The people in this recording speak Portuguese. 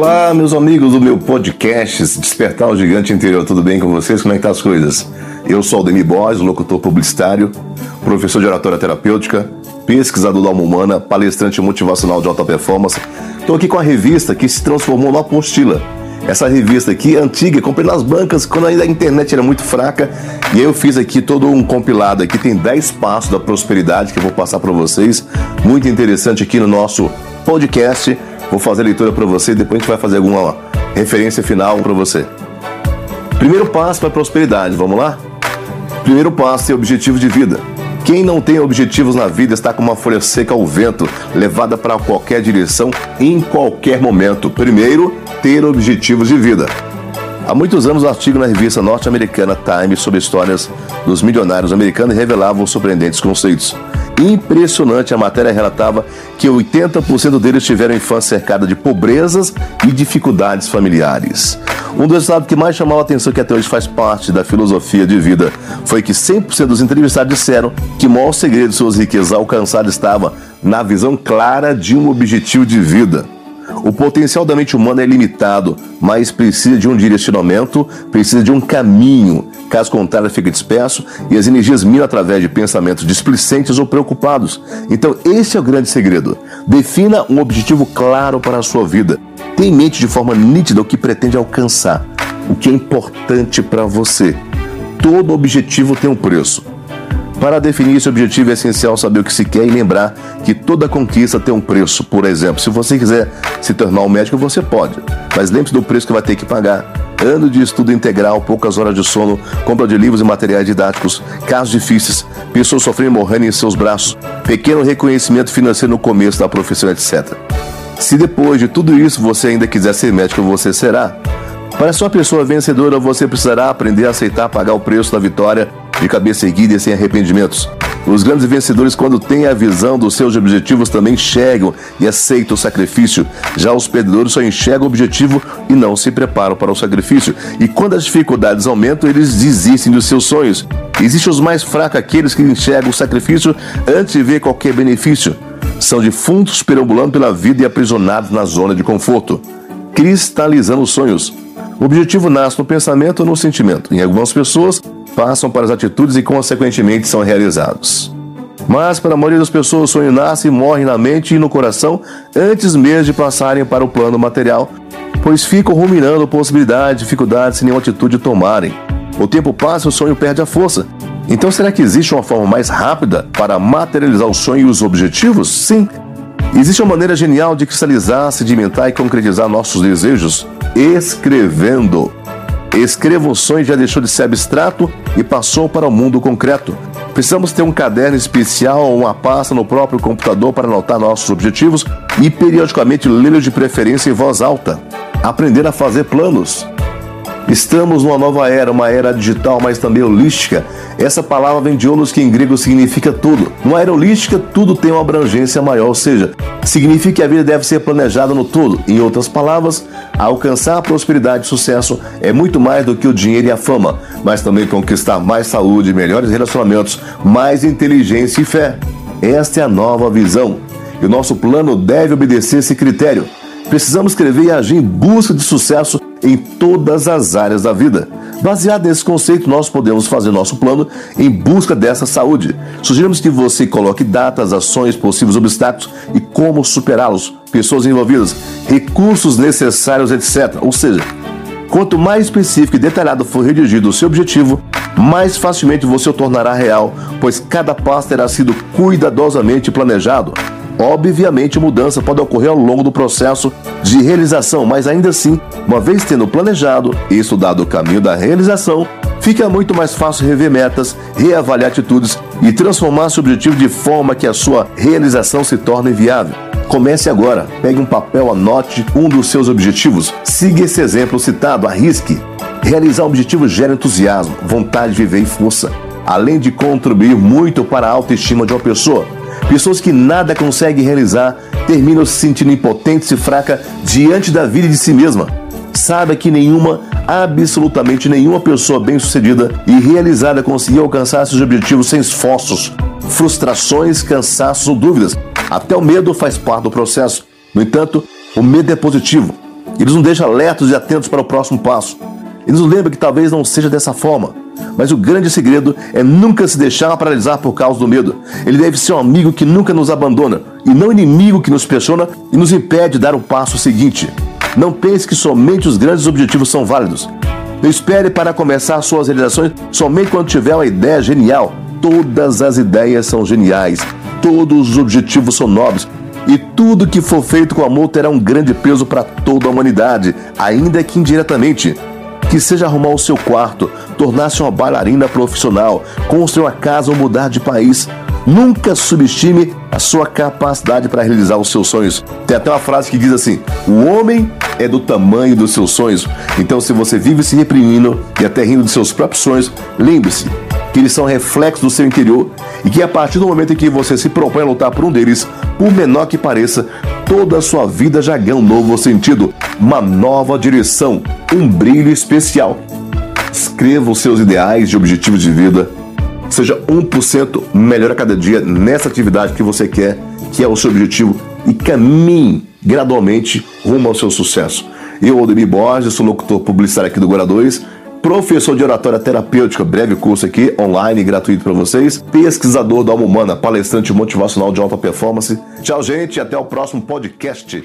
Olá, meus amigos do meu podcast Despertar o Gigante Interior, tudo bem com vocês? Como é que tá as coisas? Eu sou o Demi Borges, locutor publicitário, professor de oratória terapêutica, pesquisador da alma humana, palestrante motivacional de alta performance. Estou aqui com a revista que se transformou numa apostila. Essa revista aqui, antiga, comprei nas bancas quando ainda a internet era muito fraca. E aí eu fiz aqui todo um compilado aqui, tem 10 passos da prosperidade que eu vou passar para vocês. Muito interessante aqui no nosso podcast Vou fazer a leitura para você e depois a gente vai fazer alguma referência final para você. Primeiro passo para a prosperidade, vamos lá? Primeiro passo é objetivo de vida. Quem não tem objetivos na vida está com uma folha seca ao vento, levada para qualquer direção em qualquer momento. Primeiro, ter objetivos de vida. Há muitos anos, um artigo na revista norte-americana Time sobre histórias dos milionários americanos revelava surpreendentes conceitos. Impressionante, a matéria relatava que 80% deles tiveram infância cercada de pobrezas e dificuldades familiares. Um dos estados que mais chamou a atenção, que até hoje faz parte da filosofia de vida, foi que 100% dos entrevistados disseram que o maior segredo de suas riquezas alcançadas estava na visão clara de um objetivo de vida. O potencial da mente humana é limitado, mas precisa de um direcionamento, precisa de um caminho. Caso contrário, fica disperso e as energias minam através de pensamentos displicentes ou preocupados. Então, esse é o grande segredo. Defina um objetivo claro para a sua vida. Tenha em mente de forma nítida o que pretende alcançar, o que é importante para você. Todo objetivo tem um preço. Para definir esse objetivo é essencial saber o que se quer e lembrar que toda conquista tem um preço. Por exemplo, se você quiser se tornar um médico, você pode, mas lembre-se do preço que vai ter que pagar. Ano de estudo integral, poucas horas de sono, compra de livros e materiais didáticos, casos difíceis, pessoas sofrendo e morrendo em seus braços, pequeno reconhecimento financeiro no começo da profissão, etc. Se depois de tudo isso você ainda quiser ser médico, você será. Para ser uma pessoa vencedora, você precisará aprender a aceitar pagar o preço da vitória de cabeça erguida e sem arrependimentos. Os grandes vencedores, quando têm a visão dos seus objetivos, também enxergam e aceitam o sacrifício. Já os perdedores só enxergam o objetivo e não se preparam para o sacrifício. E quando as dificuldades aumentam, eles desistem dos seus sonhos. Existem os mais fracos, aqueles que enxergam o sacrifício antes de ver qualquer benefício. São defuntos perambulando pela vida e aprisionados na zona de conforto, cristalizando os sonhos. O objetivo nasce no pensamento ou no sentimento. Em algumas pessoas, passam para as atitudes e, consequentemente, são realizados. Mas, para a maioria das pessoas, o sonho nasce e morre na mente e no coração antes mesmo de passarem para o plano material, pois ficam ruminando possibilidades, dificuldades sem nenhuma atitude tomarem. O tempo passa e o sonho perde a força. Então, será que existe uma forma mais rápida para materializar o sonho e os objetivos? Sim. Existe uma maneira genial de cristalizar, sedimentar e concretizar nossos desejos? Escrevendo. Escreva o sonho já deixou de ser abstrato e passou para o mundo concreto. Precisamos ter um caderno especial ou uma pasta no próprio computador para anotar nossos objetivos e periodicamente lê-los de preferência em voz alta. Aprender a fazer planos. Estamos numa nova era, uma era digital, mas também holística. Essa palavra vem de holos, que em grego significa tudo. Numa era holística, tudo tem uma abrangência maior, ou seja, significa que a vida deve ser planejada no todo. Em outras palavras, alcançar a prosperidade e sucesso é muito mais do que o dinheiro e a fama, mas também conquistar mais saúde, melhores relacionamentos, mais inteligência e fé. Esta é a nova visão. E o nosso plano deve obedecer esse critério. Precisamos escrever e agir em busca de sucesso em todas as áreas da vida. Baseado nesse conceito, nós podemos fazer nosso plano em busca dessa saúde. Sugerimos que você coloque datas, ações, possíveis obstáculos e como superá-los, pessoas envolvidas, recursos necessários, etc. Ou seja, quanto mais específico e detalhado for redigido o seu objetivo, mais facilmente você o tornará real, pois cada passo terá sido cuidadosamente planejado. Obviamente, mudança pode ocorrer ao longo do processo de realização, mas ainda assim, uma vez tendo planejado e estudado o caminho da realização, fica muito mais fácil rever metas, reavaliar atitudes e transformar seu objetivo de forma que a sua realização se torne viável. Comece agora, pegue um papel, anote um dos seus objetivos, siga esse exemplo citado, arrisque. Realizar objetivos gera entusiasmo, vontade de viver e força, além de contribuir muito para a autoestima de uma pessoa. Pessoas que nada conseguem realizar terminam se sentindo impotentes e fracas diante da vida e de si mesma. Saiba que nenhuma, absolutamente nenhuma pessoa bem-sucedida e realizada conseguiu alcançar seus objetivos sem esforços, frustrações, cansaços ou dúvidas. Até o medo faz parte do processo. No entanto, o medo é positivo. Eles nos deixam alertos e atentos para o próximo passo. Eles nos lembram que talvez não seja dessa forma. Mas o grande segredo é nunca se deixar paralisar por causa do medo. Ele deve ser um amigo que nunca nos abandona e não inimigo que nos pressiona e nos impede de dar o passo seguinte. Não pense que somente os grandes objetivos são válidos. Não espere para começar suas realizações somente quando tiver uma ideia genial. Todas as ideias são geniais, todos os objetivos são nobres e tudo que for feito com amor terá um grande peso para toda a humanidade, ainda que indiretamente que seja arrumar o seu quarto, tornar-se uma bailarina profissional, construir uma casa ou mudar de país. Nunca subestime a sua capacidade para realizar os seus sonhos. Tem até uma frase que diz assim: o homem é do tamanho dos seus sonhos. Então, se você vive se reprimindo e até rindo dos seus próprios sonhos, lembre-se que eles são reflexos do seu interior e que a partir do momento em que você se propõe a lutar por um deles, por menor que pareça, toda a sua vida já ganha um novo sentido, uma nova direção, um brilho especial. Escreva os seus ideais e objetivos de vida. Seja 1% melhor a cada dia nessa atividade que você quer, que é o seu objetivo, e caminhe gradualmente rumo ao seu sucesso. Eu, Aldemir Borges, sou locutor publicitário aqui do Gora 2, professor de oratória terapêutica, breve curso aqui, online, gratuito para vocês, pesquisador da alma humana, palestrante motivacional de alta performance. Tchau, gente, e até o próximo podcast.